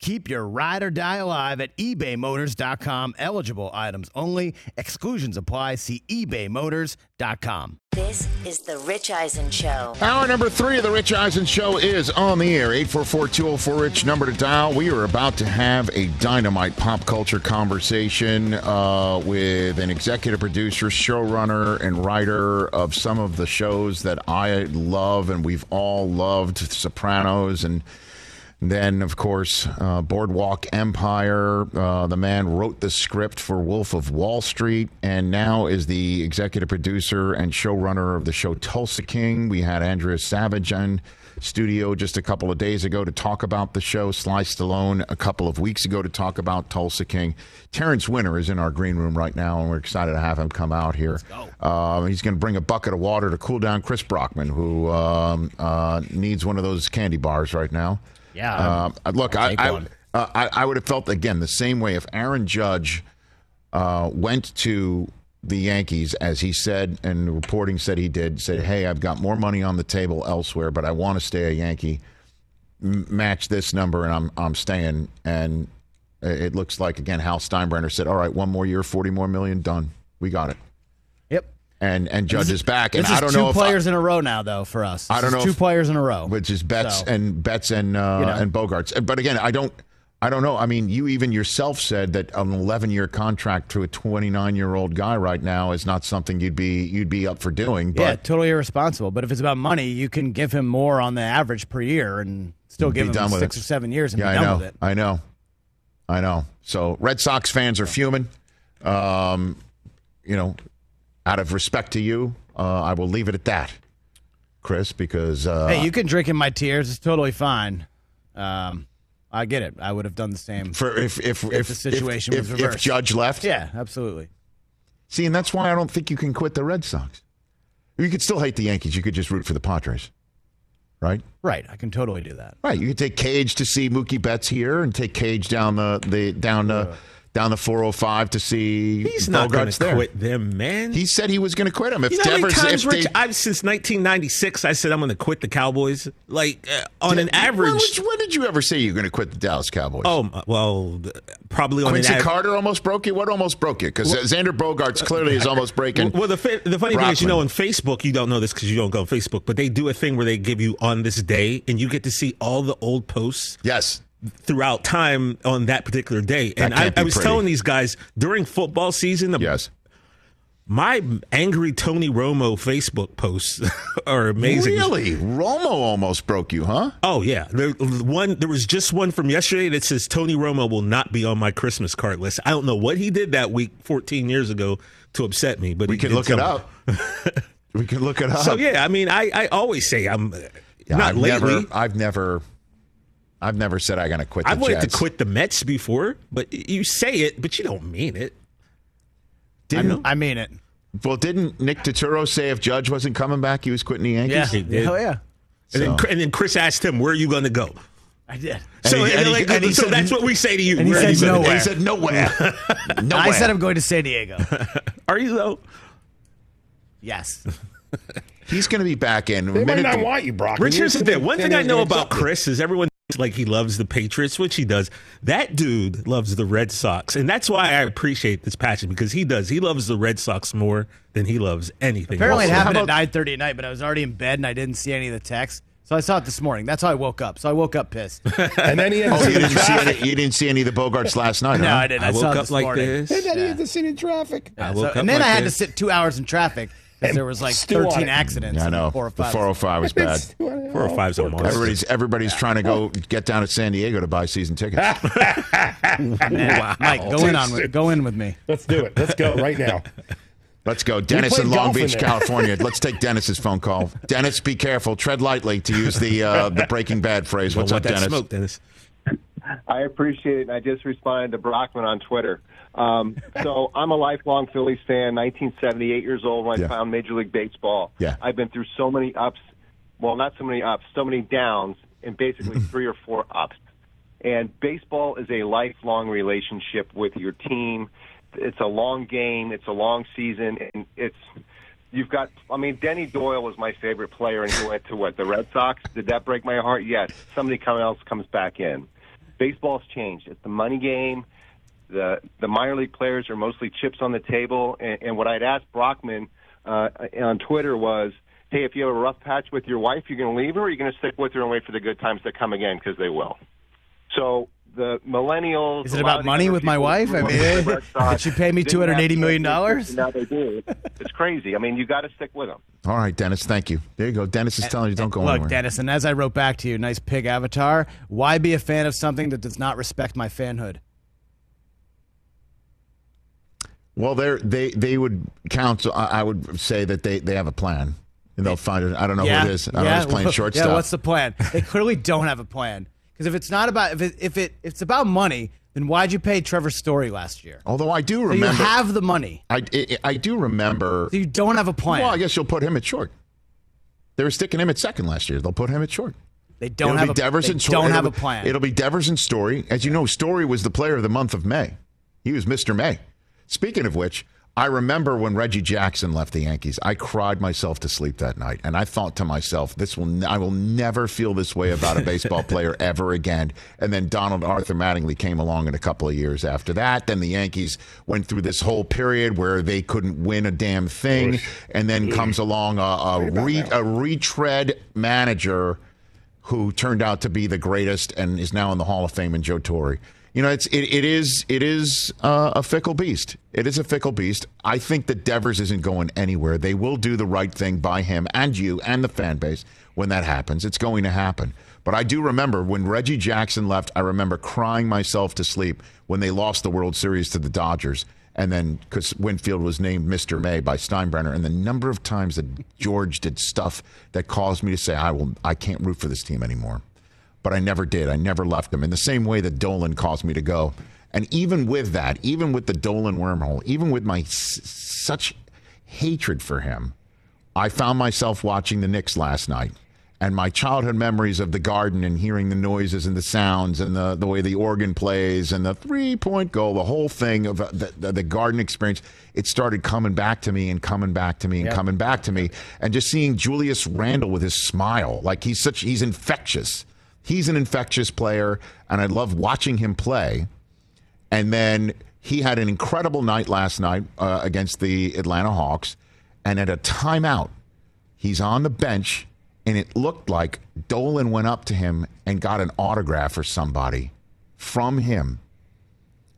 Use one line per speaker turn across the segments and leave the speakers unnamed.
Keep your ride or die alive at ebaymotors.com. Eligible items only. Exclusions apply. See ebaymotors.com.
This is the Rich Eisen Show.
Hour number three of the Rich Eisen Show is on the air. 844-204-RICH, number to dial. We are about to have a dynamite pop culture conversation uh, with an executive producer, showrunner, and writer of some of the shows that I love and we've all loved, Sopranos and then, of course, uh, Boardwalk Empire. Uh, the man wrote the script for Wolf of Wall Street and now is the executive producer and showrunner of the show Tulsa King. We had Andrea Savage on studio just a couple of days ago to talk about the show. Sly Stallone a couple of weeks ago to talk about Tulsa King. Terence Winter is in our green room right now, and we're excited to have him come out here. Uh, he's going to bring a bucket of water to cool down Chris Brockman, who um, uh, needs one of those candy bars right now.
Yeah.
Uh, look, I I, uh, I I would have felt again the same way if Aaron Judge uh, went to the Yankees, as he said, and the reporting said he did. Said, "Hey, I've got more money on the table elsewhere, but I want to stay a Yankee. M- match this number, and I'm I'm staying." And it looks like again, Hal Steinbrenner said, "All right, one more year, forty more million, done. We got it." And and Judge is back, and I don't
two
know I-
players in a row now, though, for us.
I don't know
Two
if-
players in a row.
which is Betts
So-
and Betts and uh,
You know.
and Bogaerts. But again, I don't. I don't know. I mean, you even yourself said that an 11 year contract to a 29 year old guy right now is not something you'd be you'd be up for doing. But
yeah, totally irresponsible. But if it's about money, you can give him more on the average per year and still give him six
it.
or seven years and
yeah,
be
I
done
know,
with it.
I know, I know. So Red Sox fans are fuming. Um, you know, out of respect to you, uh, I will leave it at that, Chris, because uh,
hey, you can drink in my tears. It's totally fine. Um, I get it. I would have done the same.
for if if if
the situation
if,
was
if, if
reversed.
Judge left,
Yeah, absolutely.
See, and that's why I don't think you can quit the Red Sox. You could still hate the Yankees. You could just root for the Padres, right?
Right. I can totally do that.
Right. You could take Cage to see Mookie Betts here, and take Cage down the, the down the down the 405 to see
He's not going to quit them, man.
He said he was going to quit him. If
you know
Devers,
times,
if
Rich,
they-
I've since 1996, I said I'm going to quit the Cowboys. Like uh, on an average.
was- when did you ever say you're going to quit the Dallas Cowboys?
Oh well, probably on
Quincy
an av-
Carter almost broke it. What almost broke it? Because Xander Bogaerts clearly is almost breaking.
Well, the fa- the funny thing is, you know, on Facebook, you don't know this because you don't go on Facebook, but they do a thing where they give you on this day, and you get to see all the old posts
yes.
Throughout time on that particular day. And I, I was
pretty.
telling these guys during football season, the-
Yes.
my angry Tony Romo Facebook posts are amazing.
Really? Romo almost broke you, huh?
Oh yeah, there, one there was just one from yesterday that says Tony Romo will not be on my Christmas card list. I don't know what he did that week, 14 years ago, to upset me, but
We
he
can look it up. we can look it up.
So yeah, I mean, I, I always say I'm
Yeah,
not
I've
lately.
Never, I've never, I've never said I'm going to quit. The
I've wanted
Jets.
to quit the Mets before, but you say it, but you don't mean it.
Didn't,
I mean it.
well, didn't Nick Turturro say if Judge wasn't coming back, he was quitting the Yankees?
Yeah.
He did.
Hell yeah.
And, then, and then Chris asked him, "Where are you going to go?"
I did.
So,
he-
and
and he-
like,
and
so
said-
that's what we say to you.
and he said
you gonna
nowhere.
And he said nowhere. nowhere.
I said I'm going to San Diego.
Are you though?
yes.
he's going to be back in.
They might
Minute-
not want you, Brock.
Rich, here's the thing. One thing I know about
Chris.
Chris is everyone thinks like he loves the Patriots, which he does. That dude loves the Red Sox, and that's why I appreciate this passion because he does. He loves the Red Sox more than he loves anything.
Apparently it happened
how
at 9:30 at night, but I was already in bed and I didn't see any of the texts. So I saw it this morning. That's how I woke up. So I woke up pissed.
And then he had
Oh, you didn't see any, you didn't see any of the Bogaerts last night,
no,
huh?
I didn't. I,
I woke
it
up
this
like
morning.
this.
And then he had to sit in traffic.
I woke
so-
up
and then
like
I had
this.
to sit two hours in traffic because there was like
Stew
13 accidents.
Yeah, I know.
on Four or
The 405 was bad.
Four or five's on
Everybody's everybody's trying to go get down to San Diego to buy season tickets.
Yeah. Mike, go in on with, go in with me.
Let's do it. Let's go right now.
Let's go. Dennis in Long
golf in
Beach. California. Let's take Dennis's phone call. Dennis, be careful. Tread lightly to use the uh, the Breaking Bad phrase.
Don't
What's up, Dennis?
smoke, Dennis.
I appreciate it. I just responded to Brockman on Twitter. Um, so I'm a lifelong Phillies fan. 1978 years old when
Yeah.
I found Major League Baseball.
Yeah.
I've been through so many ups. Well, not so many ups, so many downs, and basically three or four ups. And baseball is a lifelong relationship with your team. It's a long game. It's a long season, and it's you've got. I mean, Denny Doyle was my favorite player, and he went to what the Red Sox. Did that break my heart? Yes. Somebody else comes back in. Baseball's changed. It's the money game. The the minor league players are mostly chips on the table. And, and what I'd asked Brockman uh, on Twitter was, "Hey, if you have a rough patch with your wife, you're going to leave her, or you're going to stick with her and wait for the good times to come again because they will." So the millennials.
Is it about money with my wife? I mean,
the
did she pay me $280 million?
championships, and Now they do. It's crazy. I mean, you got to stick with them.
All right, Dennis. Thank you. There you go. Dennis is telling you don't go
Look,
anywhere.
Look, Dennis, and as I wrote back to you, nice pig avatar. Why be a fan of something that does not respect my fanhood?
Well, they they they would counsel. I, would say that they, they have a plan, and they'll find it. I don't know
yeah,
who it is. I don't know
yeah.
who's playing shortstop.
Yeah, what's the plan? They clearly don't have a plan. Because if it's not about if it, if it if it's about money, then why'd you pay Trevor Story last year?
Although I do
So you have the money,
I, I I do remember.
so you don't have a plan.
Well, I guess you'll put him at short. They were sticking him at second last year. They'll put him at short.
they don't
it'll
have
be
a,
Devers
they
and Story.
don't have a
It'll
plan.
It'll be Devers and Story. As you know, Story was the player of the month of May. He was Mr. May. Speaking of which, I remember when Reggie Jackson left the Yankees. I cried myself to sleep that night, and I thought to myself, "This will I will never feel this way about a baseball player ever again." And then Donald Arthur Mattingly came along in a couple of years after that. Then the Yankees went through this whole period where they couldn't win a damn thing, and then comes along a, a, re, a retread manager who turned out to be the greatest and is now in the Hall of Fame in Joe Torre. You know, it's it, it is it is uh, a fickle beast. It is a fickle beast. I think that Devers isn't going anywhere. They will do the right thing by him and you and the fan base when that happens. It's going to happen. But I do remember when Reggie Jackson left. I remember crying myself to sleep when they lost the World Series to the Dodgers. And then, because Winfield was named Mr. May by Steinbrenner, and the number of times that George did stuff that caused me to say, "I will, I can't root for this team anymore." But I never did. I never left him in the same way that Dolan caused me to go. And even with that, even with the Dolan wormhole, even with my s- such hatred for him, I found myself watching the Knicks last night. And my childhood memories of the garden and hearing the noises and the sounds and the, the way the organ plays and the three point goal, the whole thing of uh, the, the, the garden experience, it started coming back to me and coming back to me and coming back to me. And just seeing Julius Randle with his smile, like he's such, he's infectious. He's an infectious player, and I love watching him play. And then he had an incredible night last night uh, against the Atlanta Hawks. And at a timeout, he's on the bench, and it looked like Dolan went up to him and got an autograph or somebody from him.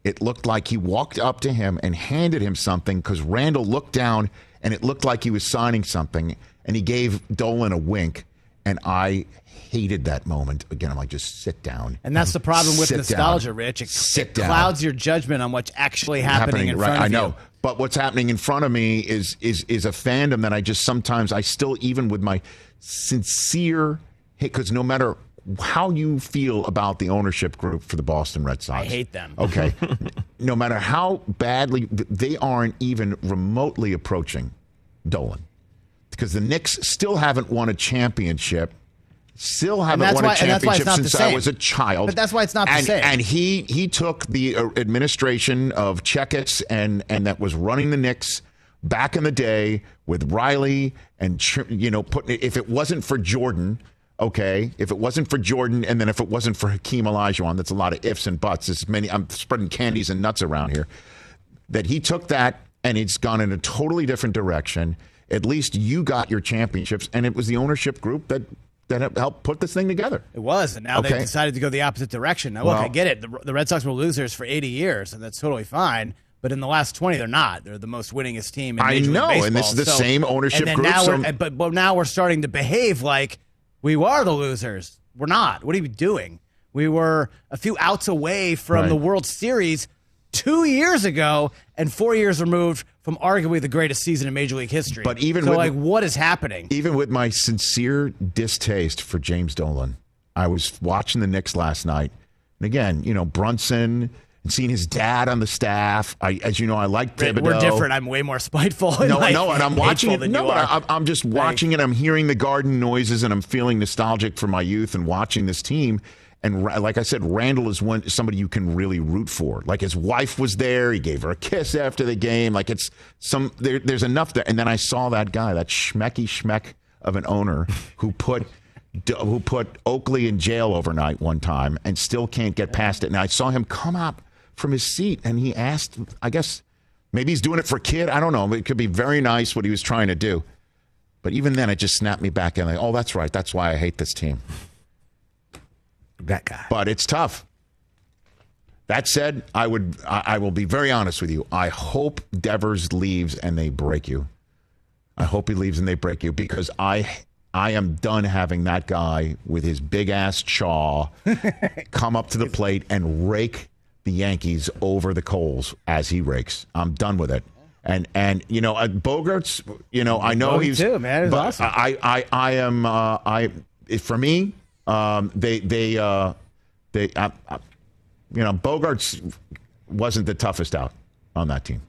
It looked like he walked up to him and handed him something because Randle looked down and it looked like he was signing something. And he gave Dolan a wink. And I hated that moment. Again, I'm like, just sit down.
and that's the problem with
Sit
nostalgia,
down.
Rich. It,
Sit
it
down.
clouds your judgment on what's actually happening, in
right,
front of
I know.
you.
But what's happening in front of me is is is a fandom that I just sometimes I still even with my sincere hate because no matter how you feel about the ownership group for the Boston Red Sox,
I hate them.
Okay, no matter how badly they aren't even remotely approaching Dolan because the Knicks still haven't won a championship. Still haven't won
why-
a
and that's why it's
championship
the
since I was a child.
But that's why it's not the
and,
same.
And he he took the uh, administration of Checketts and and that was running the Knicks back in the day with Riley and you know putting it, if it wasn't for Jordan. Okay, if it wasn't for Jordan, and then if it wasn't for Hakeem Olajuwon, that's a lot of ifs and buts. There's many. I'm spreading candies and nuts around here. That he took that and it's gone in a totally different direction. At least you got your championships, and it was the ownership group that that helped put this thing together.
It was, and now
Okay.
they've decided to go the opposite direction. Now, look,
Well-
I get it. The, the Red Sox were losers for 80 years, and that's totally fine. But in the last 20, they're not. They're the most winningest team in
I
Major League
know, and this is the same ownership group,
Now
so-
but, but now we're starting to behave like we are the losers. We're not. What are you doing? We were a few outs away from
Right.
the World Series two years ago, and four years removed from arguably the greatest season in Major League history.
But even
so,
with-
like, what is happening?
even with my sincere distaste for James Dolan, I was watching the Knicks last night, And again, you know, Brunson and seeing his dad on the staff. I, as you know, I like Thibodeau.
We're different. I'm way more spiteful.
No,
like,
no, and I'm watching it. No, but. I'm, I'm just watching it. I'm hearing the garden noises, and I'm feeling nostalgic for my youth and watching this team. And like I said, Randle is one somebody you can really root for. Like his wife was there. He gave her a kiss after the game. Like it's some there, there's enough there. And then I saw that guy, that schmecky schmeck of an owner who put who put Oakley in jail overnight one time and still can't get past it. And I saw him come up from his seat and he asked, I guess maybe he's doing it for kid. I don't know. It could be very nice what he was trying to do. But even then, it just snapped me back in. Like, oh, that's right. That's why I hate this team.
That guy.
But it's tough. That said, I would I, I will be very honest with you. I hope Devers leaves and they break you. I hope he leaves and they break you because I I am done having that guy with his big ass chaw come up to the plate and rake the Yankees over the coals as he rakes. I'm done with it. And and you know uh, Bogaerts, you know I know
Bogey
he's
too, man.
But
awesome.
I I I am uh, I for me um, they they uh, they I, I, you know Bogaerts wasn't the toughest out on that team.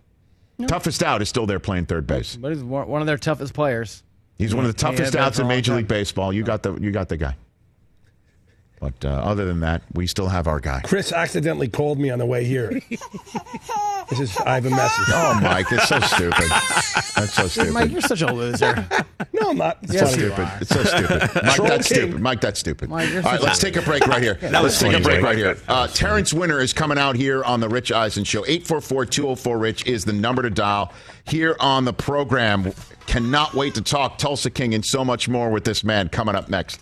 Toughest out is still there playing third base.
but he's one one of their toughest players.
He's one of the toughest
has
outs in Major. League Baseball. You got the you got the guy. But uh, other than that, we still have our guy.
Chris accidentally called me on the way here. this is I have a message.
Oh, Mike, it's so stupid. That's so stupid.
Mike, you're such a loser.
No, I'm not. It's
Yes,
funny.
you
stupid. It's so stupid. Mike,
Troll
that's
King.
stupid. Mike, that's stupid.
Mike, you're
All right, let's take a break right here.
That
let's take a break right here. Uh, Terence Winter is coming out here on the Rich Eisen Show. 844-204-RICH is the number to dial here on the program. Cannot wait to talk Tulsa King and so much more with this man coming up next.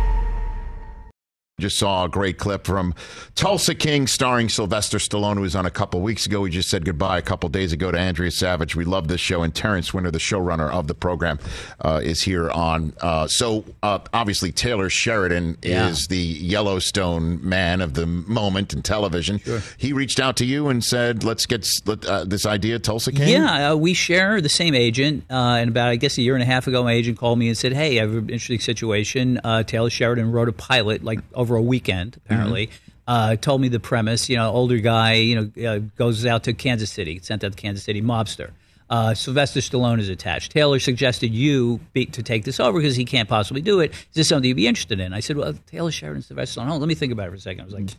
Just saw a great clip from Tulsa King starring Sylvester Stallone, who was on a couple weeks ago. We just said goodbye a couple days ago to Andrea Savage. We love this show, and Terence Winter, the showrunner of the program, uh, is here on. Uh, so uh, obviously, Taylor Sheridan is the Yellowstone man of the moment in television. He reached out to you and said, "Let's get let, uh, this idea, Tulsa King."
Yeah, uh, we share the same agent. Uh, and about, I guess, a year and a half ago, my agent called me and said, Hey, I have an interesting situation. Uh, Taylor Sheridan wrote a pilot like over a weekend, apparently. Uh, told me the premise. You know, older guy, you know, uh, goes out to Kansas City, sent out to Kansas City, mobster. Uh, Sylvester Stallone is attached. Taylor suggested you be, to take this over because he can't possibly do it. Is this something you'd be interested in? I said, Well, Taylor Sheridan, Sylvester Stallone. Let me think about it for a second. I was like,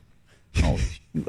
Oh,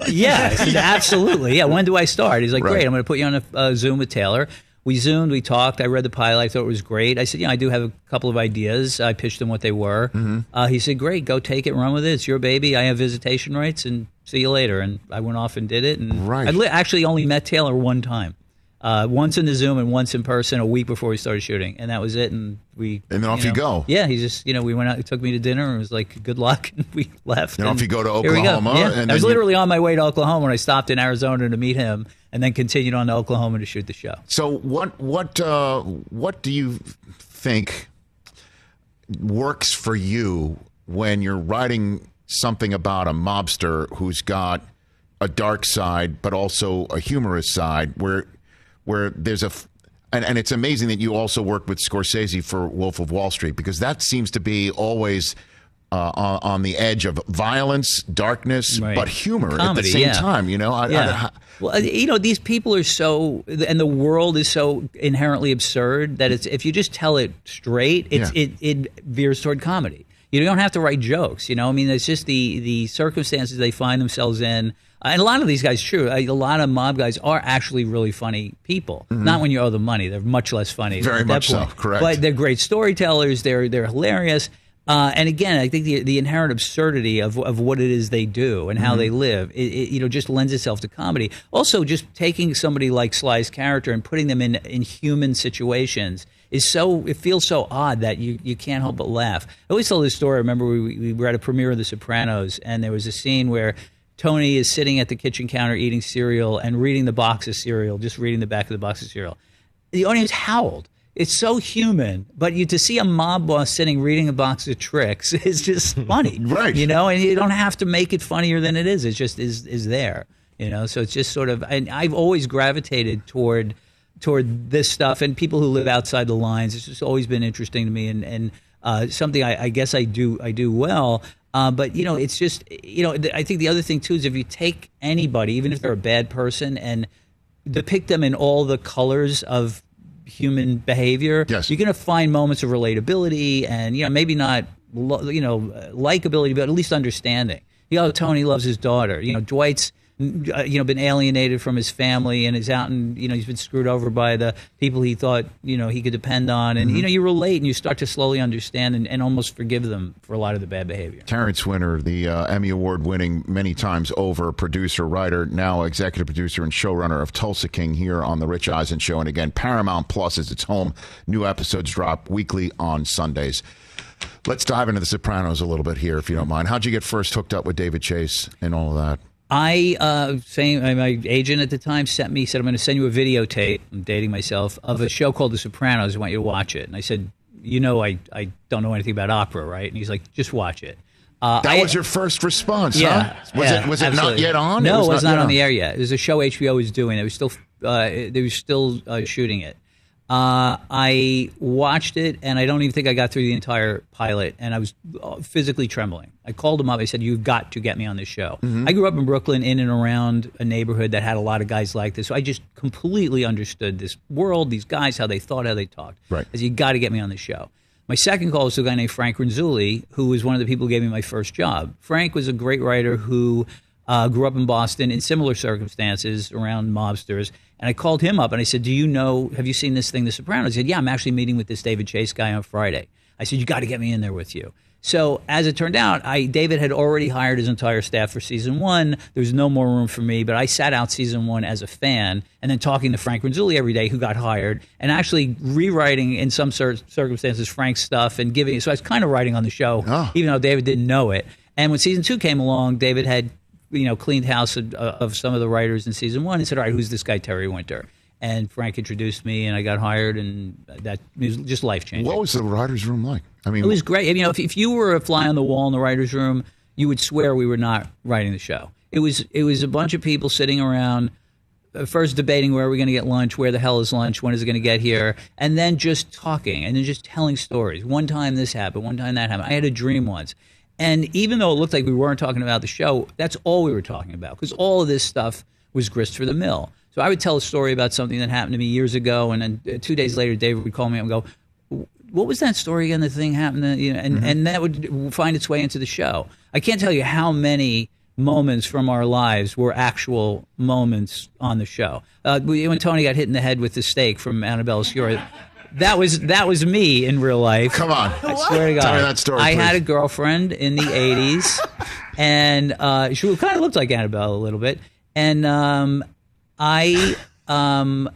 yeah, said, absolutely. Yeah, when do I start? He's like,
Right.
great. I'm going to put you on a uh, Zoom with Taylor. We zoomed, we talked. I read the pilot. I thought it was great. I said, yeah, I do have a couple of ideas. I pitched him what they were.
Mm-hmm.
Uh, he said, great, go take it, run with it. It's your baby. I have visitation rights, and see you later. And I went off and did it. And
Right.
I li- actually only met Taylor one time. Uh, once in the Zoom and once in person a week before we started shooting, and that was it. And we
And then off you
know,
go.
Yeah, he just you know we went out. He took me to dinner and was like, "Good luck," and we left.
Then off you go to Oklahoma,
Yeah.
and
I was
you-
literally on my way to Oklahoma when I stopped in Arizona to meet him, and then continued on to Oklahoma to shoot the show.
So what what uh, what do you think works for you when you're writing something about a mobster who's got a dark side but also a humorous side where where there's a and, and it's amazing that you also work with Scorsese for Wolf of Wall Street because that seems to be always uh, on, on the edge of violence, darkness,
Right.
but humor at the same
yeah.
time. You know, I, I-
Yeah. well, uh, you know, these people are so, and the world is so inherently absurd that it's if you just tell it straight, it's
Yeah.
it it veers toward comedy. You don't have to write jokes. You know, I mean, it's just the the circumstances they find themselves in. and a lot of these guys, true, a lot of mob guys are actually really funny people. Not when you owe them money; they're much less funny.
Mm-hmm. Very
at that
much so, correct.
But they're great storytellers. They're they're hilarious. Uh, and again, I think the the inherent absurdity of of what it is they do and how they
Mm-hmm.
live, it, it, you know, just lends itself to comedy. Also, just taking somebody like Sly's character and putting them in in human situations is so it feels so odd that you you can't help but laugh. I always tell this story. I remember we, we were at a premiere of The Sopranos, and there was a scene where. Tony is sitting at the kitchen counter eating cereal and reading the box of cereal, just reading the back of the box of cereal. The audience howled. It's so human, but you to see a mob boss sitting reading a box of tricks is just funny,
Right.
You know, and you don't have to make it funnier than it is. It just is is there, you know. So it's just sort of, and I've always gravitated toward toward this stuff and people who live outside the lines. It's just always been interesting to me, and and uh, something I, I guess I do I do well. Uh, but you know, it's just you know, th- I think the other thing too is if you take anybody, even if they're a bad person, and depict them in all the colors of human behavior,
Yes.
you're going to find moments of relatability and you know maybe not lo- you know likability, but at least understanding. You know, Tony loves his daughter. You know, Dwight's you know been alienated from his family and is out and you know he's been screwed over by the people he thought you know he could depend on and you know you relate and you start to slowly understand and, and almost forgive them for a lot of the bad behavior
Terence Winter, the uh, Emmy Award winning many times over producer, writer, now executive producer and showrunner of Tulsa King here on The Rich Eisen Show. And again, Paramount Plus is its home. New episodes drop weekly on Sundays. Let's dive into The Sopranos a little bit here, if you don't mind. How'd you get first hooked up with David Chase and all of that?
I uh, same uh, my agent at the time sent me said I'm going to send you a videotape. I'm dating myself of a show called The Sopranos. I want you to watch it. And I said, you know, I I don't know anything about opera, right? And he's like, just watch it. Uh,
That
I-
was your first response,
yeah.
huh? Was
yeah,
it was it not yet on?
No, it was, not,
yet
on the air yet. It was a show HBO was doing. It was still uh, they were still uh, shooting it. Uh, I watched it, and I don't even think I got through the entire pilot, and I was uh, physically trembling. I called him up. I said, "You've got to get me on this show."
Mm-hmm.
I grew up in Brooklyn, in and around a neighborhood that had a lot of guys like this, so I just completely understood this world, these guys, how they thought, how they talked.
Right.
I said, "You got to get me on the show." My second call was to a guy named Frank Renzulli, who was one of the people who gave me my first job. Frank was a great writer who uh, grew up in Boston in similar circumstances around mobsters. And I called him up and I said, Do you know, have you seen this thing, The Sopranos? He said, Yeah, I'm actually meeting with this David Chase guy on Friday. I said, You got to get me in there with you. So as it turned out, I David had already hired his entire staff for season one. There was no more room for me, but I sat out season one as a fan, and then talking to Frank Renzulli every day, who got hired, and actually rewriting in some cir- circumstances Frank's stuff and giving. So I was kind of writing on the show, even though David didn't know it. And when season two came along, David had you know cleaned house of, of some of the writers in season one and said, "All right, who's this guy Terry Winter?" And Frank introduced me, and I got hired, and that was just life changing.
What was the writers' room like? I mean,
It was great. You know, if, if you were a fly on the wall in the writers' room, you would swear we were not writing the show. It was it was a bunch of people sitting around, uh, first debating where are we going to get lunch, where the hell is lunch, when is it going to get here, and then just talking and then just telling stories. One time this happened, one time that happened. I had a dream once. And even though it looked like we weren't talking about the show, that's all we were talking about because all of this stuff was grist for the mill. So I would tell a story about something that happened to me years ago, and then uh, two days later, David would call me up and go, what was that story again? The thing happened, that, you know, and and that would find its way into the show. I can't tell you how many moments from our lives were actual moments on the show. Uh, we- when Tony got hit in the head with the steak from Annabella Sciorra, that was that was me in real life.
Come on.
I swear to God.
Tell me that story,
I had a girlfriend in the '80s, and uh, she kind of looked like Annabelle a little bit, and um, I. Um,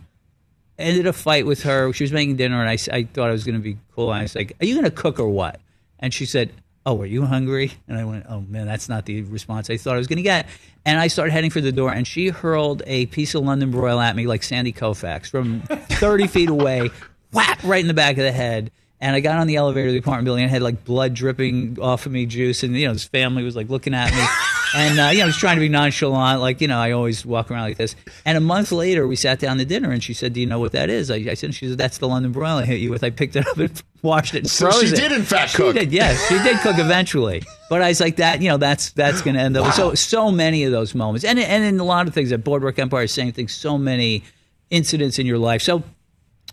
ended a fight with her. She was making dinner, and I thought I was going to be cool. And I was like, "Are you going to cook or what?" And she said, "Oh, are you hungry?" And I went, "Oh man, that's not the response I thought I was going to get." And I started heading for the door, and she hurled a piece of London broil at me like Sandy Koufax from 30 feet away, whap right in the back of the head. And I got on the elevator of the apartment building and had like blood dripping off of me, juice, and you know his family was like looking at me, and uh, you know I was trying to be nonchalant, like you know I always walk around like this. And a month later, we sat down to dinner, and she said, "Do you know what that is?" I, I said, "She said that's the London broil I hit you with." I picked it up and washed it and
So
froze
she
it.
did in fact
She
cook.
did, yes, she did cook eventually. But I was like that, you know, that's that's going to end up. So so many of those moments, and and in a lot of things at Boardwalk Empire, same thing. So many incidents in your life. So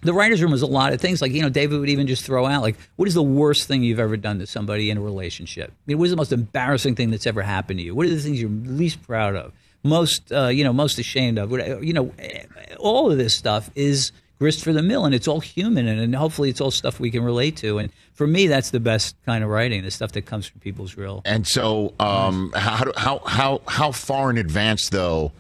the writers' room was a lot of things. Like you know, David would even just throw out like, "What is the worst thing you've ever done to somebody in a relationship? I mean, what is the most embarrassing thing that's ever happened to you? What are the things you're least proud of?" most uh, you know most ashamed of. You know, all of this stuff is grist for the mill, and it's all human, and, and hopefully it's all stuff we can relate to. And for me, that's the best kind of writing, the stuff that comes from people's real.
And so, um, how, how how how far in advance though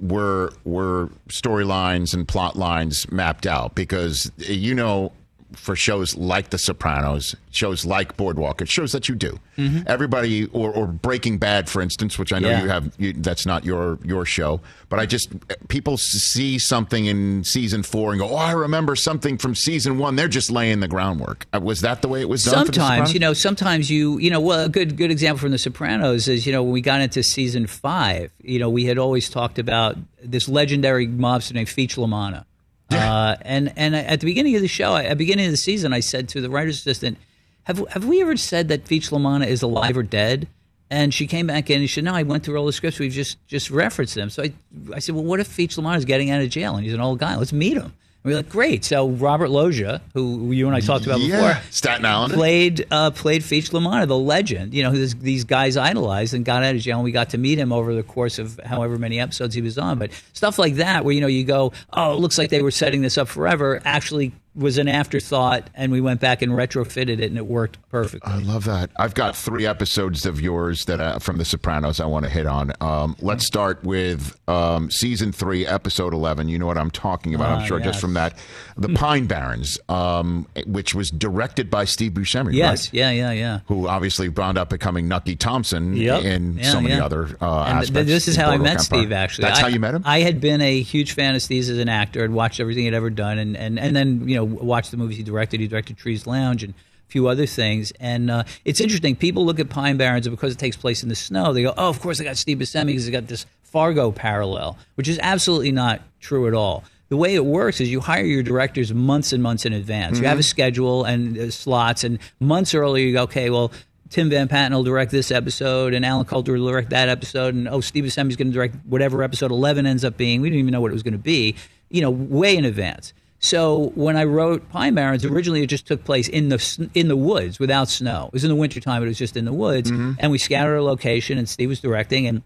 were were storylines and plot lines mapped out? Because you know, for shows like The Sopranos, shows like Boardwalk, it shows that you do. Everybody, or, or Breaking Bad, for instance, which I know
Yeah.
you have. You, that's not your your show, but I just people see something in season four and go, "Oh, I remember something from season one." They're just laying the groundwork. Uh, Was that the way it was done?
Sometimes, you know, sometimes you, you know, well, a good good example from The Sopranos is, you know, when we got into season five, you know, we had always talked about this legendary mobster named Feech La Manna. Uh, and and at the beginning of the show, at the beginning of the season, I said to the writer's assistant, "Have have we ever said that Feech La Manna is alive or dead?" And she came back in and she said, "No, I went through all the scripts. We've just just referenced them." So I I said, "Well, what if Feech La Manna is getting out of jail and he's an old guy? Let's meet him." We are like, "Great!" So Robert Loggia, who you and I talked about
yeah,
before,
Staten Island.
played uh, played Feech La Manna, the legend. You know, who this, these guys idolized and got out of jail. And we got to meet him over the course of however many episodes he was on. But stuff like that, where you know you go, oh, it looks like they were setting this up forever, actually was an afterthought, and we went back and retrofitted it, and it worked perfectly.
I love that. I've got three episodes of yours that uh, from The Sopranos I want to hit on. Um, let's start with um, season three, episode eleven. You know what I'm talking about, I'm
Ah,
sure, just from that. The Pine Barrens, um, which was directed by Steve Buscemi,
yes,
right?
yeah, yeah, yeah.
Who obviously wound up becoming Nucky Thompson
Yep.
in
Yeah,
so many
yeah.
other uh,
And
aspects.
th- this is how I met
Empire.
Steve. Actually,
that's
I,
how you met him.
I had been a huge fan of Steve's as an actor. I'd watched everything he'd ever done, and, and, and then you know watched the movies he directed. He directed Trees Lounge and a few other things. And uh, it's interesting. People look at Pine Barrens, and because it takes place in the snow, they go, "Oh, of course, I got Steve Buscemi because he got this Fargo parallel," which is absolutely not true at all. The way it works is you hire your directors months and months in advance. You have a schedule and uh, slots, and months earlier you go, "Okay, well." Tim Van Patten will direct this episode, and Allen Coulter will direct that episode, and oh, Steve Buscemi's going to direct whatever episode 11 ends up being. We didn't even know what it was going to be, you know, way in advance. So when I wrote Pine Barrens, originally it just took place in the in the woods without snow. It was in the wintertime, it was just in the woods, mm-hmm. and we scattered a location, and Steve was directing, and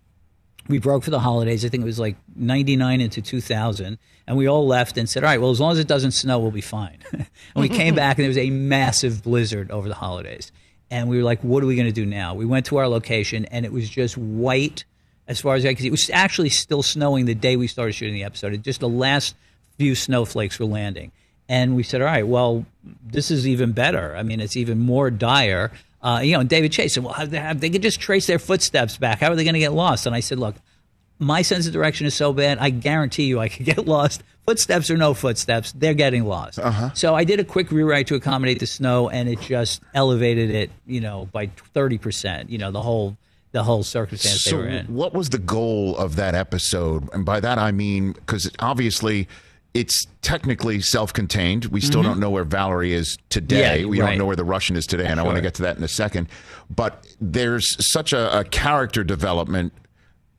we broke for the holidays. I think it was like 99 into 2000. And we all left and said, all right, well, as long as it doesn't snow, we'll be fine. and we came back and there was a massive blizzard over the holidays. And we were like, what are we going to do now? We went to our location and it was just white as far as I could see. It was actually still snowing the day we started shooting the episode. It just the last few snowflakes were landing. And we said, all right, well, this is even better. I mean, it's even more dire. Uh, you know, and David Chase said, well, how, how, they could just trace their footsteps back. How are they going to get lost? And I said, look, my sense of direction is so bad, I guarantee you I could get lost. Footsteps or no footsteps, they're getting lost.
Uh-huh.
So I did a quick rewrite to accommodate the snow, and it just elevated it, you know, by thirty percent. You know, the whole the whole circumstance they
So,
were in.
what was the goal of that episode? And by that I mean because obviously it's technically self-contained. We still don't know where Valerie is today.
Mm-hmm. Yeah,
we
right.
don't know where the Russian is today, and I want to get to that in a second. But there's such a, a character development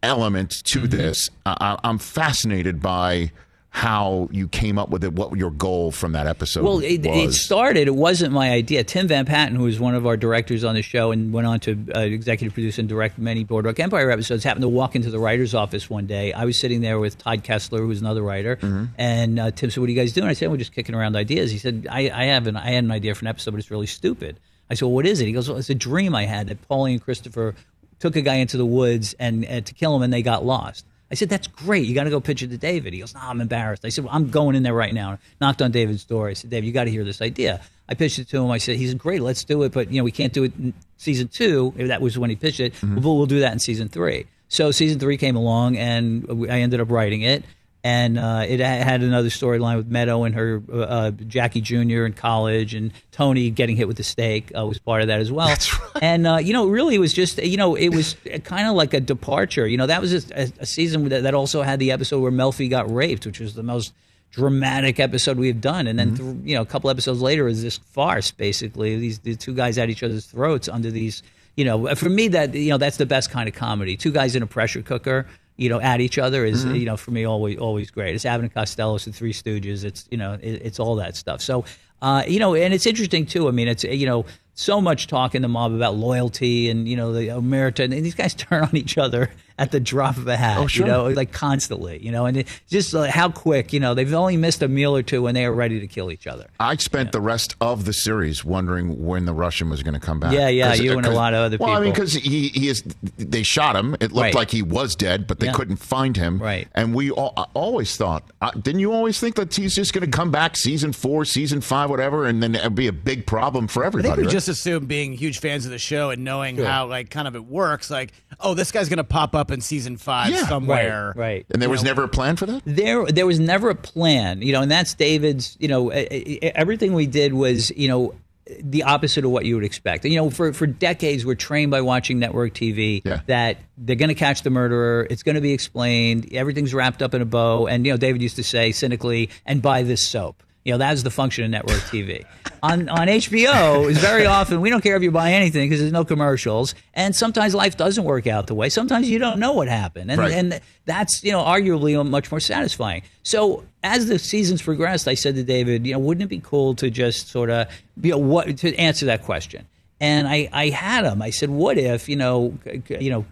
element to
Mm-hmm.
this. I, I- I'm fascinated by how you came up with it. What your goal from that episode
Well, it, it started. It wasn't my idea. Tim Van Patten, who was one of our directors on the show and went on to uh, executive produce and direct many Boardwalk Empire episodes, happened to walk into the writer's office one day. I was sitting there with Todd Kessler, who was another writer,
Mm-hmm.
and uh, Tim said, "What are you guys doing?" I said, "We're just kicking around ideas." He said, I, "I have an I had an idea for an episode, but it's really stupid." I said, well, "What is it?" He goes, "Well, it's a dream I had that Paulie and Christopher took a guy into the woods and, and to kill him, and they got lost." I said, "That's great. You got to go pitch it to David." He goes, "No, I'm embarrassed." I said, well, "I'm going in there right now." Knocked on David's door. I said, "Dave, you got to hear this idea." I pitched it to him. I said, "He's great. Let's do it, but you know, we can't do it in season two. If That was when he pitched it. Mm-hmm. But we'll do that in season three. So season three came along, and I ended up writing it. And uh, it had another storyline with Meadow and her uh, uh, Jackie Jr. in college, and Tony getting hit with the steak uh, was part of that as well. That's right. And uh, you know, really, it was just you know, it was kind of like a departure. You know, that was a, a, season that, that also had the episode where Melfi got raped, which was the most dramatic episode we have done. And then th- you know, a couple episodes later is this farce, basically. These the two guys at each other's throats under these. You know, for me, that you know, that's the best kind of comedy. Two guys in a pressure cooker you know, at each other is, you know, for me always always great. It's Abbott and Costello, it's the Three Stooges, it's you know, it, it's all that stuff. So, uh, you know, and it's interesting too. I mean, it's you know, so much talk in the mob about loyalty and you know the omerta, and these guys turn on each other at the drop of a hat.
Oh, sure.
You know, like constantly. You know, and it, just like how quick. You know, they've only missed a meal or two when they are ready to kill each other.
I spent the rest of the series wondering when the Russian was going to come back.
Yeah, yeah. you and a lot of other people.
well, I mean, because he, he is. They shot him. It looked
Right.
like he was dead, but they
Yeah.
couldn't find him.
Right.
And we all, I always thought, uh, didn't you always think that he's just going to come back season four, season five, whatever, and then it'd be a big problem for everybody?
I
everybody?
think we
right?
just assume being huge fans of the show and knowing
Sure.
how like kind of it works, like, oh, this guy's gonna pop up in season five
Yeah.
somewhere.
Right. Right.
and there
you
was
know-
never a plan for that.
there there was never a plan you know and that's david's you know everything we did was you know the opposite of what you would expect you know for for decades we're trained by watching network tv
Yeah.
that they're going to catch the murderer it's going to be explained everything's wrapped up in a bow and you know david used to say cynically and buy this soap you know that's the function of network tv on on hbo is very often we don't care if you buy anything because there's no commercials and sometimes life doesn't work out the way sometimes you don't know what happened and
Right.
and that's you know arguably much more satisfying. So as the seasons progressed, I said to David, you know, wouldn't it be cool to just sort of you know what to answer that question? And I I had him. I said, what if you know you know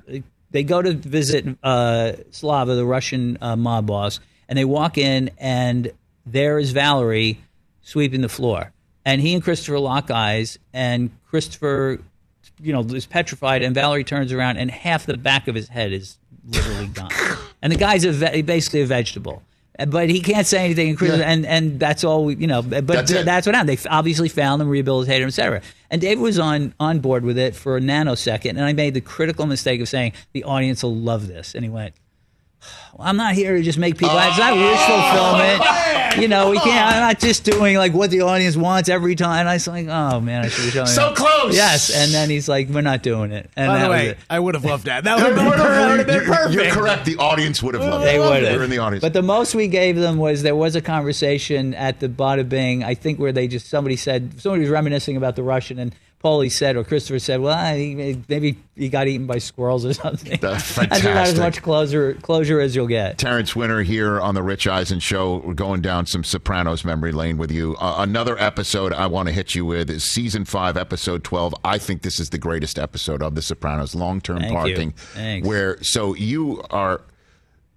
they go to visit uh, Slava, the Russian uh, mob boss, and they walk in and there is Valerie sweeping the floor, and he and Christopher lock eyes, and Christopher you know, is petrified, and Valerie turns around, and half the back of his head is literally gone. and the guy's a ve- basically a vegetable. But he can't say anything, and,
Yeah.
and and that's all. We, you know, but
That's it.
that's what happened. They obviously found him, rehabilitated him, etc. And David was on on board with it for a nanosecond, and I made the critical mistake of saying the audience will love this, and he went. Well, I'm not here to just make people. it's not wish oh, fulfillment. You know, we can't. I'm not just doing like what the audience wants every time. And I was like, oh man, I should have shown
So
him.
close!
Yes, and then he's like, we're not doing it. And
By the way. I would have loved that. That would have been, per- that would have been
You're-
perfect.
You're correct. The audience would have loved
They
it.
would
You're
have.
in the audience.
But the most we gave them was there was a conversation at the Bada Bing, I think, where they just somebody said somebody was reminiscing about the Russian, and Paulie said or Christopher said, "Well, he, maybe he got eaten by squirrels or something."
That's
That's about as much closure closure as you'll get.
Terence Winter here on the Rich Eisen Show. We're going down some Sopranos memory lane with you. Uh, another episode I want to hit you with is season five, episode twelve. I think this is the greatest episode of the Sopranos. Long term parking.
Thanks.
Where so you are.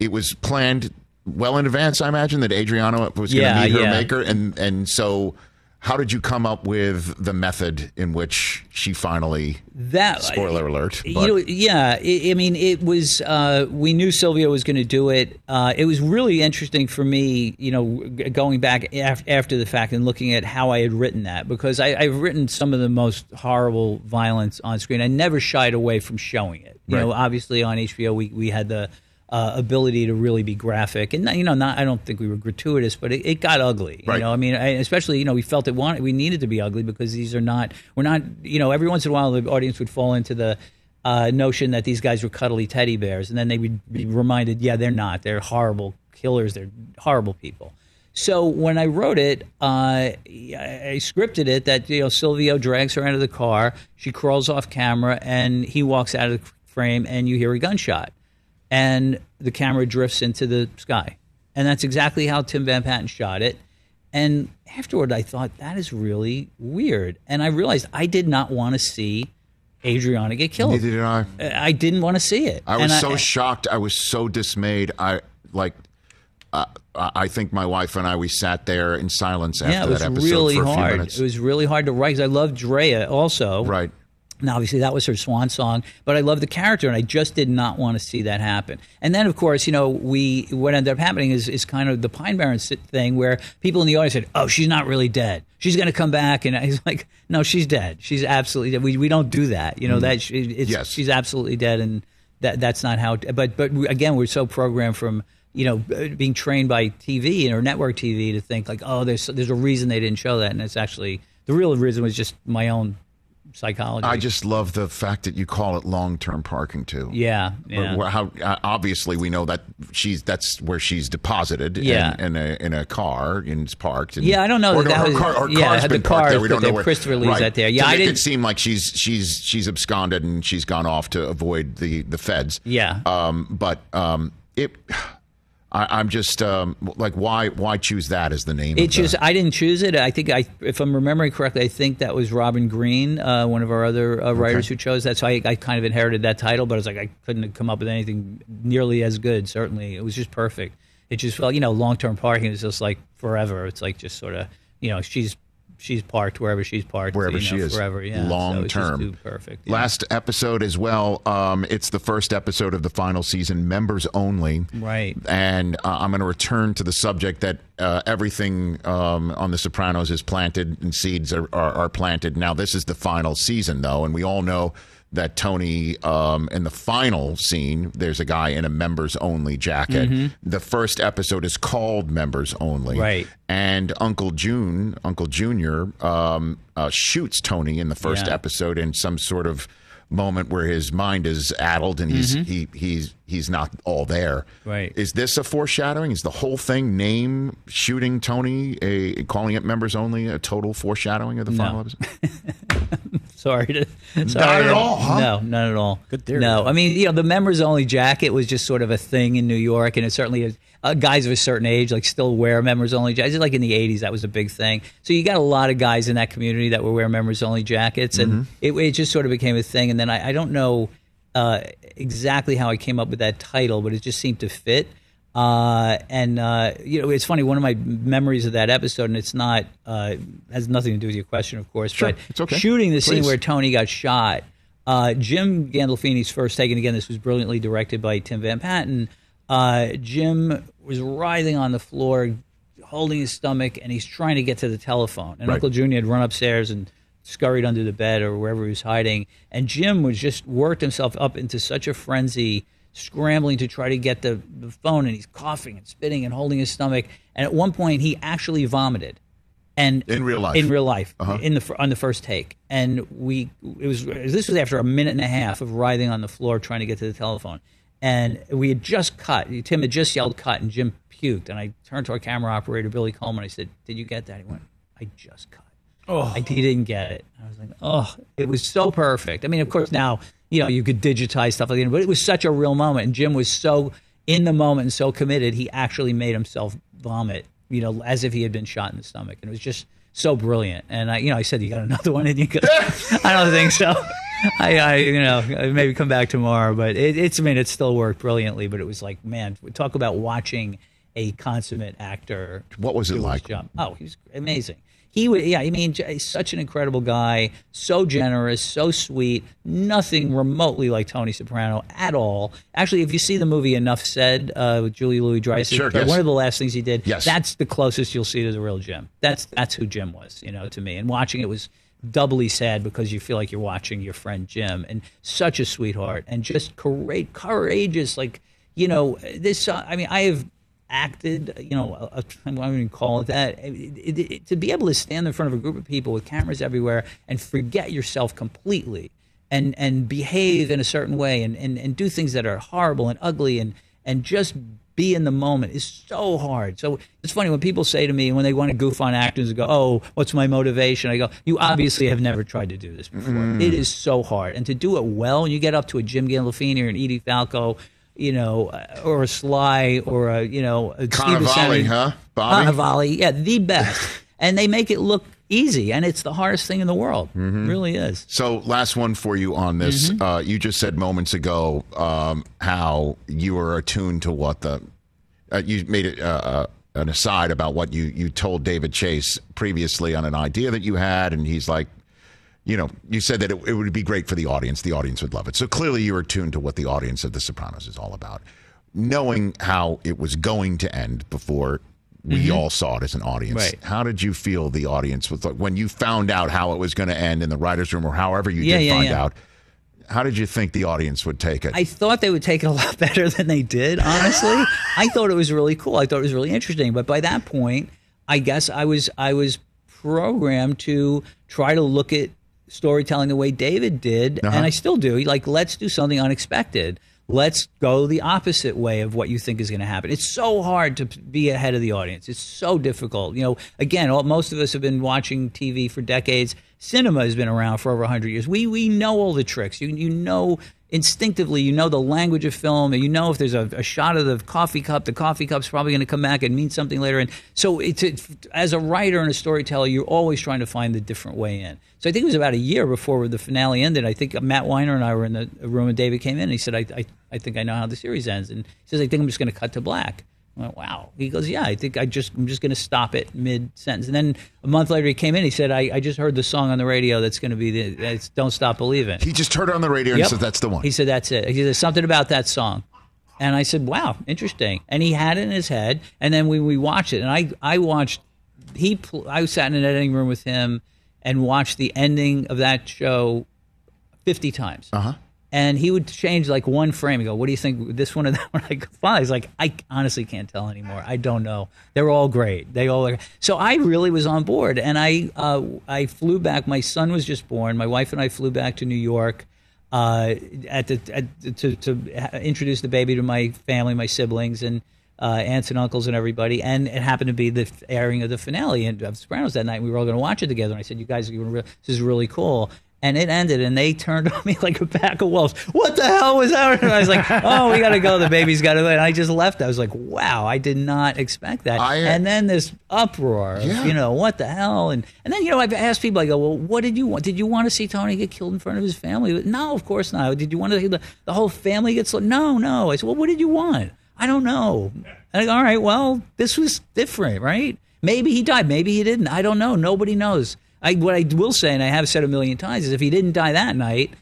It was planned well in advance. I imagine that Adriana was going to
Yeah,
meet her
yeah.
maker, and and so. How did you come up with the method in which she finally?
That
Spoiler alert!
You know, yeah. I, I mean, it was. Uh, we knew Silvio was going to do it. Uh, it was really interesting for me, you know, going back af- after the fact and looking at how I had written that because I, I've written some of the most horrible violence on screen. I never shied away from showing it. You know, obviously on HBO we we had the. Uh, ability to really be graphic, and you know, not I don't think we were gratuitous, but it, it got ugly.
Right.
You know, I mean, I, especially you know, we felt it wanted we needed to be ugly because these are not we're not you know every once in a while the audience would fall into the uh, notion that these guys were cuddly teddy bears, and then they would be reminded, yeah, they're not. They're horrible killers. They're horrible people. So when I wrote it, uh, I I scripted it that you know Silvio drags her out of the car, she crawls off camera, and he walks out of the frame, and you hear a gunshot, and the camera drifts into the sky, and that's exactly how Tim Van Patten shot it. And afterward, I thought that is really weird, and I realized I did not want to see Adriana get killed.
Neither did I.
I didn't want to see it.
I was
And
so shocked. I was so dismayed. I like. Uh, I think my wife and I we sat there in silence after
yeah, it was
that episode
really
for a few
hard.
minutes.
It was really hard to write. Cause I loved Drea also.
right.
Now, obviously, that was her swan song, but I love the character, and I just did not want to see that happen. And then, of course, you know, we what ended up happening is is kind of the Pine Barrens thing, where people in the audience said, "Oh, she's not really dead. She's going to come back," and I was like, "No, she's dead. She's absolutely dead. We we don't do that. You know mm. that she, it's,
Yes.
she's absolutely dead, and that that's not how. But but we- again, we're so programmed from." You know, being trained by TV or network TV to think like, oh, there's there's a reason they didn't show that, and it's actually the real reason was just my own psychology.
I just love the fact that you call it long-term parking too.
Yeah, yeah.
Or How uh, obviously we know that she's that's where she's deposited.
Yeah.
In, in a in a car and it's parked. And,
Yeah, I don't know
Or
that
no,
was-
car, her
yeah,
car's
the
been parked there. We don't know where.
Christopher leaves
right.
that there. Yeah,
to
I didn't-
it seem like she's she's she's absconded and she's gone off to avoid the the feds.
Yeah.
Um, but um, it. I, I'm just um, like, why why choose that as the name?
It just I didn't choose it. I think I, if I'm remembering correctly, I think that was Robin Green, uh, one of our other uh, writers who chose that. So I, I kind of inherited that title, but I was like I couldn't have come up with anything nearly as good. Certainly, it was just perfect. It just felt, you know, long term parking is just like forever. It's like just sort of, you know, she's she's parked wherever she's parked,
wherever
you know,
she is
forever. Yeah,
long
so
term
perfect. yeah.
last episode as well um, it's the first episode of the final season members only
Right.
and uh, i'm going to return to the subject that uh, everything um, on the sopranos is planted and seeds are, are, are planted now this is the final season though and we all know that Tony, um, in the final scene, there's a guy in a members only jacket.
Mhm.
The first episode is called Members Only.
Right.
And Uncle June, Uncle Junior, um, uh, shoots Tony in the first
Yeah.
episode in some sort of moment where his mind is addled and he's
Mhm.
he he's he's not all there.
Right.
Is this a foreshadowing? Is the whole thing name shooting Tony a calling it members only a total foreshadowing of the
No.
final episode?
Sorry to.
Not at
to-
all, huh?
No, not at all.
Good theory,
No. I mean, you know, the members only jacket was just sort of a thing in New York, and it certainly is. Uh, guys of a certain age like still wear members only jackets. Like in the '80s, that was a big thing. So you got a lot of guys in that community that were wearing members only jackets, and
Mm-hmm.
it, it just sort of became a thing. And then I, I don't know uh, exactly how I came up with that title, but it just seemed to fit. Uh, and uh, you know, it's funny. One of my memories of that episode, and it's not uh, has nothing to do with your question, of course,
Sure,
but
it's okay.
shooting the scene where Tony got shot. Uh, Jim Gandolfini's first take, and again, this was brilliantly directed by Tim Van Patten. Uh, Jim was writhing on the floor, holding his stomach, and he's trying to get to the telephone. And
Right.
Uncle Junior had run upstairs and scurried under the bed or wherever he was hiding. And Jim was just worked himself up into such a frenzy, scrambling to try to get the, the phone, and he's coughing and spitting and holding his stomach. And at one point, he actually vomited. And
In real life?
in real life,
Uh-huh.
in the on the first take, and we it was this was after a minute and a half of writhing on the floor trying to get to the telephone, and we had just cut. Tim had just yelled cut, and Jim puked, and I turned to our camera operator Billy Coleman. I said, "Did you get that?" He went, "I just cut." Oh, I, he didn't get it. I was like, "Oh, it was so perfect." I mean, of course, now you know you could digitize stuff like that, but it was such a real moment, and Jim was so in the moment and so committed. He actually made himself vomit you know, as if he had been shot in the stomach. And it was just so brilliant. And I, you know, I said, "You got another one?" And you go, "I don't think so." I, I, you know, maybe come back tomorrow. But it, it's, I mean, it still worked brilliantly. But it was like, man, talk about watching a consummate actor.
What was it like?
job. Oh, he was amazing. He would, yeah. I mean, such an incredible guy, so generous, so sweet. Nothing remotely like Tony Soprano at all. Actually, if you see the movie Enough Said uh, with Julia Louis-Dreyfus,
Sure, yes.
one of the last things he did.
Yes.
that's the closest you'll see to the real Jim. That's that's who Jim was, you know, to me. And watching it was doubly sad because you feel like you're watching your friend Jim, and such a sweetheart, and just coura- courageous. Like you know, this. Uh, I mean, I have acted, you know, I wouldn't even call it that. It, it, it- to be able to stand in front of a group of people with cameras everywhere and forget yourself completely and, and behave in a certain way and, and, and do things that are horrible and ugly and, and just be in the moment is so hard. So it's funny when people say to me when they want to goof on actors and go, "Oh, what's my motivation?" I go, "You obviously have never tried to do this before.
Mm.
It is so hard, and to do it well, you get up to a Jim Gandolfini or an Edie Falco, you know, or a Sly or a you know a
Cannavale, huh, Bobby?
Cannavale, yeah, the best, and they make it look easy, and it's the hardest thing in the world.
Mm-hmm.
It really is.
So, last one for you on this.
Mm-hmm.
Uh, you just said moments ago um, how you were attuned to what the. Uh, you made it uh, uh, an aside about what you, you told David Chase previously on an idea that you had, and he's like, you know, you said that it, it would be great for the audience. The audience would love it. So clearly, you were tuned to what the audience of The Sopranos is all about. Knowing how it was going to end before we all saw it as an audience,
Mm-hmm. Right.
how did you feel the audience was like when you found out how it was going to end in the writers' room, or however you
Yeah,
did
yeah,
find
yeah.
out? How did you think the audience would take it?
I thought they would take it a lot better than they did, honestly. I thought it was really cool. I thought it was really interesting. But by that point, I guess I was I was programmed to try to look at storytelling the way David did,
Uh-huh.
and I still do. Like, let's do something unexpected. Let's go the opposite way of what you think is going to happen. It's so hard to be ahead of the audience. It's so difficult. You know, again, all, most of us have been watching TV for decades. Cinema has been around for over 100 years. We we know all the tricks. You you know instinctively you know the language of film and you know if there's a, a shot of the coffee cup the coffee cup's probably going to come back and mean something later and so it's it, as a writer and a storyteller you're always trying to find the different way in. So i think it was about a year before the finale ended. I think matt weiner and i were in the room and david came in and he said i, I, I think i know how the series ends. And he says i think i'm just going to cut to black went, wow. He goes, yeah, I think I just I'm just going to stop it mid sentence. And then a month later, he came in. He said, I, I just heard the song on the radio. That's going to be the that's "Don't Stop Believing."
He just heard it on the radio and
Yep.
said that's the one.
He said that's it. He said something about that song, and I said, wow, interesting. And he had it in his head. And then we we watched it, and I I watched. He pl- I sat in an editing room with him and watched the ending of that show fifty times.
Uh huh.
And he would change like one frame. He go, "What do you think? This one and that one?" Go, "Fine." He's like, "I honestly can't tell anymore. I don't know. They're all great. They all are." So I really was on board, and I uh, I flew back. My son was just born. My wife and I flew back to New York uh, at the at, to to introduce the baby to my family, my siblings, and uh, aunts and uncles and everybody. And it happened to be the airing of the finale and of Sopranos that night. We were all going to watch it together. And I said, "You guys, re- this is really cool." And it ended, and they turned on me like a pack of wolves. What the hell was that? And I was like, "Oh, we got to go. The baby's got to." Go and I just left. I was like, "Wow, I did not expect that."
I, uh,
and then this uproar, of,
Yeah.
you know, what the hell? And and then you know, I've asked people. I go, "Well, what did you want? Did you want to see Tony get killed in front of his family?" No, of course not. Did you want to see the, the whole family get slaughtered? No, no. I said, "Well, what did you want?" I don't know. And I go, "All right, well, this was different, right? Maybe he died. Maybe he didn't. I don't know. Nobody knows." I, what I will say, and I have said a million times, is if he didn't die that night,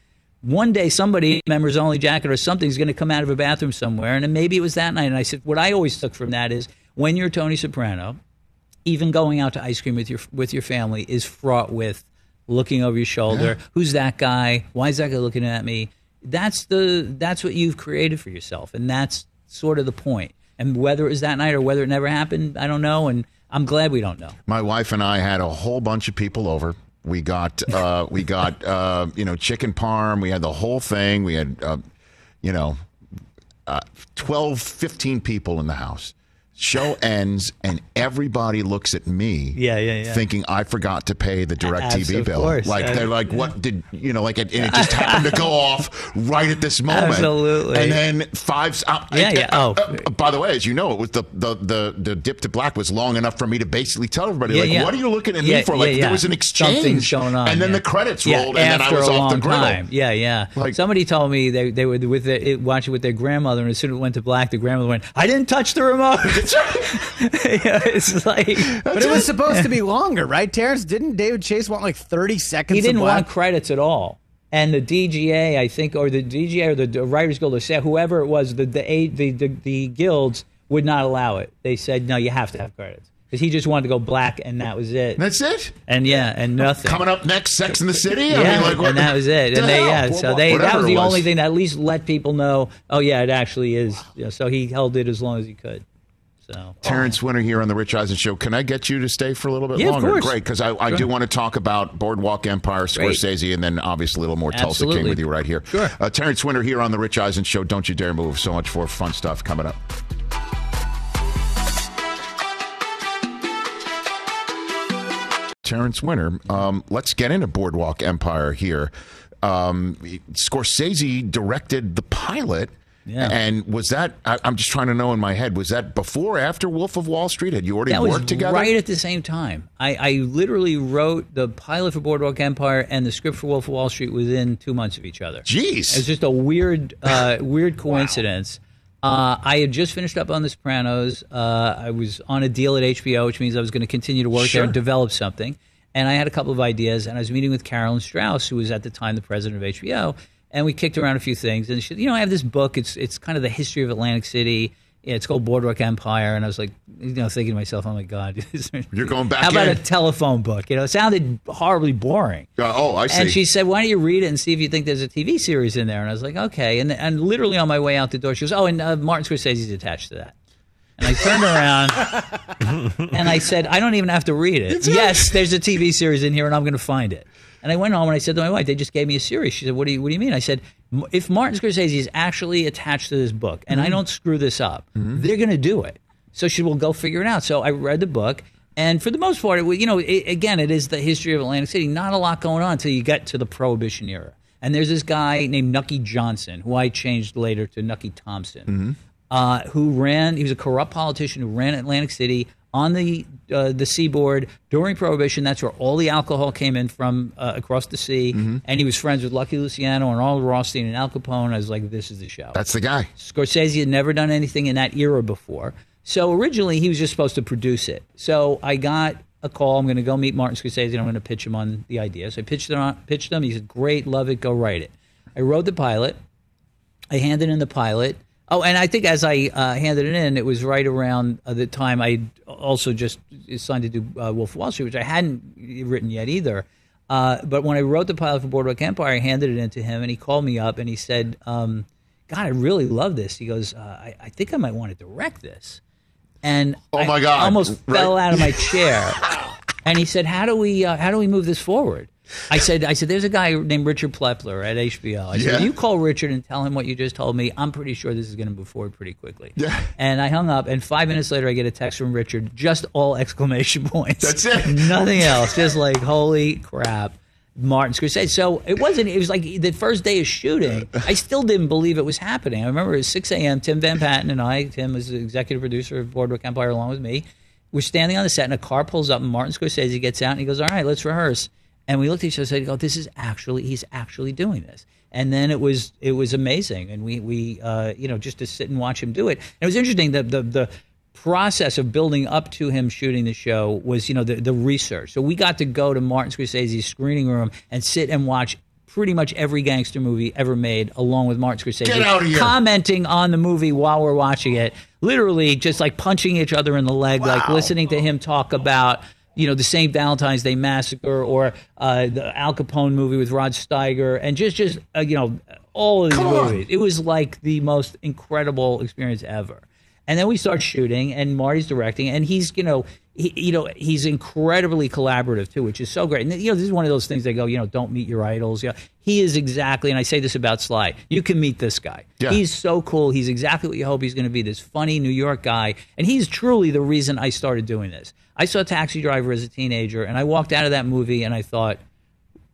one day somebody, members only jacket or something, is going to come out of a bathroom somewhere, and maybe it was that night. And I said, what I always took from that is when you're Tony Soprano, even going out to ice cream with your with your family is fraught with looking over your shoulder. Who's that guy? Why is that guy looking at me? That's the that's what you've created for yourself, and that's sort of the point. And whether it was that night or whether it never happened, I don't know. And I'm glad we don't know.
My wife and I had a whole bunch of people over. We got uh, we got uh, you know chicken parm. We had the whole thing. We had uh, you know uh, 12, 15 people in the house. Show ends and everybody looks at me,
Yeah, yeah, yeah.
thinking I forgot to pay the direct
Abs-
TV bill.
course.
Like they're like, what did you know? Like, it, and it just happened to go off right at this moment.
Absolutely.
And then five. Uh,
Yeah, yeah. Oh.
uh, by the way, as you know, it was the, the the the dip to black was long enough for me to basically tell everybody,
Yeah,
like,
yeah.
what are you looking at
Yeah,
me for? Like, there was an exchange.
Something's going on.
And then the credits rolled, and then I was off the griddle.
time. Yeah, yeah.
Like-
Somebody told me they, they were with the, it, watching with their grandmother, and as soon as it went to black, the grandmother went, "I didn't touch the remote." Yeah, it's like,
But it was supposed to be longer, right, Terence? Didn't David Chase want like 30 seconds?
he didn't
black?
want credits at all. And the DGA, I think, or the DGA or the, the Writers Guild, or say whoever it was, the the, a- the the the guilds would not allow it. They said, "No, you have to have credits." Because he just wanted to go black, and that was it.
That's it.
And yeah, and nothing.
Coming up next, Sex in the City.
Yeah,
I mean, like, what-
and that was it.
the
And they,
hell?
yeah, so they that was
it
the only thing that at least let people know. Oh yeah, it actually is. Yeah, so he held it as long as he could. So
Terence Winter here on the Rich Eisen Show. Can I get you to stay for a little bit
Yeah, of
longer?
course.
Great, because I, I
Sure.
do want to talk about Boardwalk Empire,
Great.
Scorsese, and then obviously a little more Tulsa King with you right here.
Sure.
Uh, Terence Winter here on the Rich Eisen Show. Don't you dare move. So much for fun stuff coming up. Terence Winter. Um, let's get into Boardwalk Empire here. Um, Scorsese directed the pilot.
Yeah.
And was that, I, I'm just trying to know in my head, was that before or after Wolf of Wall Street? Had you already
that was
worked together?
right at the same time. I, I literally wrote the pilot for Boardwalk Empire and the script for Wolf of Wall Street within two months of each other.
Jeez.
It's just a weird, uh, weird coincidence. Uh, I had just finished up on The Sopranos. Uh, I was on a deal at HBO, which means I was going to continue to work
Sure.
there and develop something. And I had a couple of ideas, and I was meeting with Carolyn Strauss, who was at the time the president of HBO, and we kicked around a few things. And she, you know, I have this book. It's it's kind of the history of Atlantic City. Yeah, it's called Boardwalk Empire, and I was like, you know, thinking to myself, oh my god,
You're going back
How about
in.
a telephone book? You know, it sounded horribly boring.
Uh, oh, I see.
And she said, "Why don't you read it and see if you think there's a TV series in there?" And I was like, "Okay." And and literally on my way out the door, she goes, "Oh, and uh, Martin Scorsese's attached to that." And I turned around and I said, "I don't even have to read it. Yes, there's a TV series in here, and I'm going to find it." And I went home and I said to my wife, "They just gave me a series." She said, "What do you What do you mean?" I said, "M- "If Martin Scorsese is actually attached to this book, and I mm-hmm. don't screw this up, mm-hmm. they're going to do it." So she will go figure it out. So I read the book. And for the most part, it, you know, it, again, it is the history of Atlantic City. Not a lot going on until you get to the Prohibition era. And there's this guy named Nucky Johnson, who I changed later to Nucky Thompson, mm-hmm. uh, who ran. He was a corrupt politician who ran Atlantic City on the uh, the seaboard during Prohibition. That's where all the alcohol came in from uh, across the sea. And he was friends with Lucky Luciano and Arnold Rothstein and Al Capone. I was like, this is the show.
That's the guy.
Scorsese had never done anything in that era before. So originally he was just supposed to produce it. So I got a call. I'm going to go meet Martin Scorsese and I'm going to pitch him on the idea. So I pitched it on, pitched him. He said, "Great, love it, go write it." I wrote the pilot. I handed in the pilot. Oh, and I think as I uh, handed it in, it was right around uh, the time I also just signed to do uh, Wolf of Wall Street, which I hadn't written yet either. Uh, but when I wrote the pilot for Boardwalk Empire, I handed it in to him, and he called me up and he said, um, "God, I really love this." He goes, uh, I, "I think I might want to direct this." And
Oh, my
I
God.
almost
Right.
fell out of my chair. and he said, "How do we uh, how do we move this forward?" I said, "I said there's a guy named Richard Plepler at HBO. I
Yeah.
said, you call Richard and tell him what you just told me. I'm pretty sure this is going to move forward pretty quickly."
Yeah.
And I hung up, and five minutes later, I get a text from Richard, just all exclamation points.
That's it.
Nothing else. Just like, holy crap. Martin Scorsese. So it wasn't, it was like the first day of shooting. I still didn't believe it was happening. I remember it was 6 a.m. Tim Van Patten and I, Tim was the executive producer of Boardwalk Empire along with me, we're standing on the set and a car pulls up and Martin Scorsese gets out and he goes, All right, let's rehearse. And we looked at each other and said, "Oh, this is actually he's actually doing this." And then it was it was amazing, and we we uh, you know just to sit and watch him do it. And it was interesting that the the process of building up to him shooting the show was you know the the research. So we got to go to Martin Scorsese's screening room and sit and watch pretty much every gangster movie ever made, along with Martin Scorsese.
Get out of here.
Commenting on the movie while we're watching it, literally just like punching each other in the leg, like listening to him talk about you know the St. Valentine's Day Massacre or uh, the Al Capone movie with Rod Steiger, and just just uh, you know all of these movies. It was like the most incredible experience ever. And then we start shooting, and Marty's directing, and he's you know he, you know he's incredibly collaborative too, which is so great. And you know this is one of those things they go you know don't meet your idols. Yeah, he is exactly, and I say this about Sly. You can meet this guy.
Yeah.
He's so cool. He's exactly what you hope he's going to be. This funny New York guy, and he's truly the reason I started doing this. I saw Taxi Driver as a teenager, and I walked out of that movie, and I thought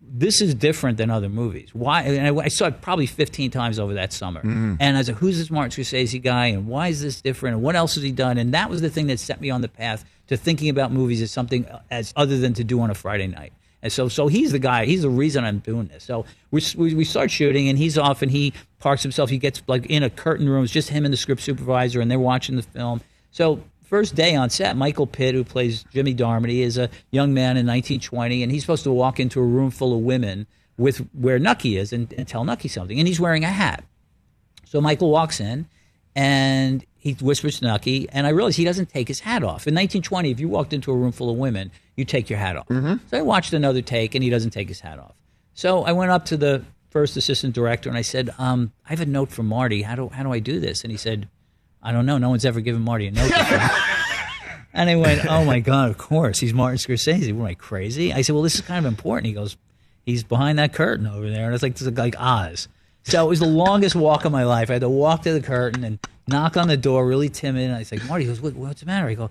this is different than other movies. Why? And I, I saw it probably 15 times over that summer. Mm-hmm. And I was like, who's this Martin Scorsese guy? And why is this different? And what else has he done? And that was the thing that set me on the path to thinking about movies as something as other than to do on a Friday night. And so, so he's the guy. He's the reason I'm doing this. So we, we, we start shooting, and he's off, and he parks himself. He gets like in a curtain room. It's just him and the script supervisor, and they're watching the film. So first day on set, Michael Pitt, who plays Jimmy Darmody, is a young man in 1920, and he's supposed to walk into a room full of women with where Nucky is and, and tell Nucky something, and he's wearing a hat. So Michael walks in, and he whispers to Nucky, and I realize he doesn't take his hat off. In 1920, if you walked into a room full of women, you take your hat off. So I watched another take, and he doesn't take his hat off. So I went up to the first assistant director, and I said, um, "I have a note from Marty. How do how do I do this?" And he said, "I don't know. No one's ever given Marty a note." And I went, oh my God, of course. He's Martin Scorsese. What am I crazy? I said, well, this is kind of important. He goes, he's behind that curtain over there. And it's like, is like Oz. So it was the longest walk of my life. I had to walk to the curtain and knock on the door, really timid. And I was like, Marty, he goes, what, what's the matter? I go,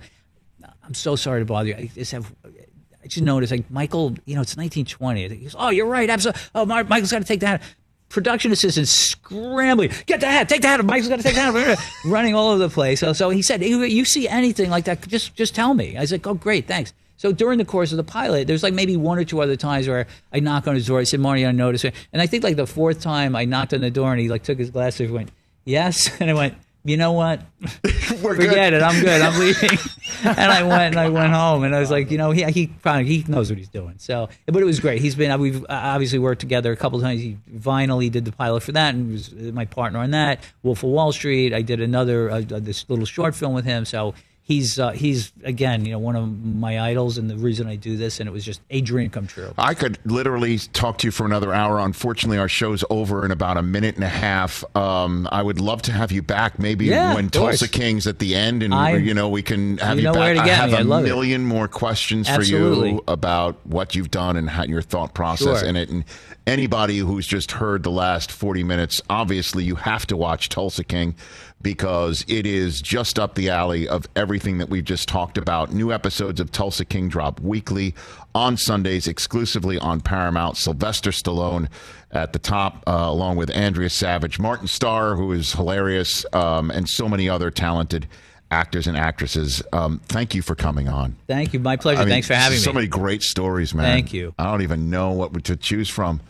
I'm so sorry to bother you. I just have, I just noticed, like, Michael, you know, it's 1920. He goes, oh, you're right. Absolutely. Oh, Michael's got to take that. Production assistant scrambling, get the hat, take the hat. Michael's got to take the hat, running all over the place. So, so he said, "You you see anything like that? Just, just tell me." I was like, "Oh, great, thanks." So during the course of the pilot, there's like maybe one or two other times where I knock on his door. I said, "Marty, I noticed," it." and I think like the fourth time I knocked on the door and he like took his glasses, and went, "Yes," and I went, "You know what? Forget it. I'm good. I'm leaving." and I went and I went home and I was like, you know, he he probably he knows what he's doing. So, but it was great. He's been we've uh, obviously worked together a couple of times. He finally did the pilot for that and was uh, my partner on that. Wolf of Wall Street. I did another uh, uh this little short film with him. So he's uh, he's again, you know, one of my idols and the reason I do this. And it was just a dream come true.
I could literally talk to you for another hour. Unfortunately, our show's over in about a minute and a half. Um, I would love to have you back, maybe
Yeah,
when. Tulsa King's at the end, and
I-
you know we can have
you
you,
know
back. I have
me. I
a
it.
million more questions for
Absolutely.
you about what you've done and how, your thought process
Sure.
in it. And anybody who's just heard the last forty minutes, obviously you have to watch Tulsa King because it is just up the alley of everything. that we've just talked about. New episodes of Tulsa King drop weekly on Sundays, exclusively on Paramount. Sylvester Stallone at the top, uh, along with Andrea Savage, Martin Starr, who is hilarious, um, and so many other talented actors and actresses. Um, thank you for coming on.
Thank you. My pleasure.
I mean,
Thanks for having
so
me.
So many great stories, man.
Thank you.
I don't even know what to choose from.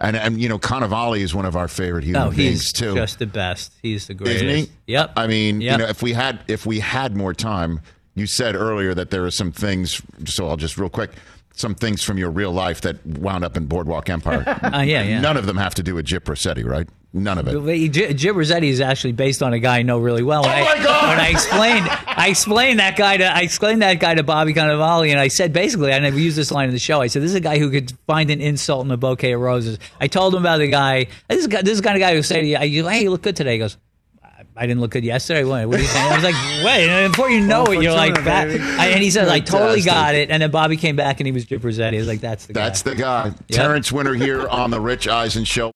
And, and you know, Cannavale is one of our favorite human oh,
No,
beings
he's
too.
just the best. He's the greatest.
Isn't he?
Yep.
I mean,
Yep.
you know, if we had if we had more time, you said earlier that there are some things. So I'll just real quick. Some things from your real life that wound up in Boardwalk Empire.
Uh, yeah, yeah.
None of them have to do with Gyp Rosetti, right? None of it.
J- Gyp Rosetti is actually based on a guy I know really well.
Oh
I,
my God!
When I explained, I explained that guy to, I explained that guy to Bobby Cannavale, and I said basically, I never used this line in the show. I said, "This is a guy who could find an insult in a bouquet of roses." I told him about the guy. This is, guy- this is the kind of guy who say to you, you, "Hey, you look good today." He goes. I didn't look good yesterday. What, what do you think? I was like, wait. And before you know it, you're like,
Fortuna,
back. I, and he said, I totally
Fantastic.
got it. And then Bobby came back and he was Gyp Rosetti. I was like, that's the guy.
That's the guy.
Yep.
Terence Winter here on the Rich Eisen Show.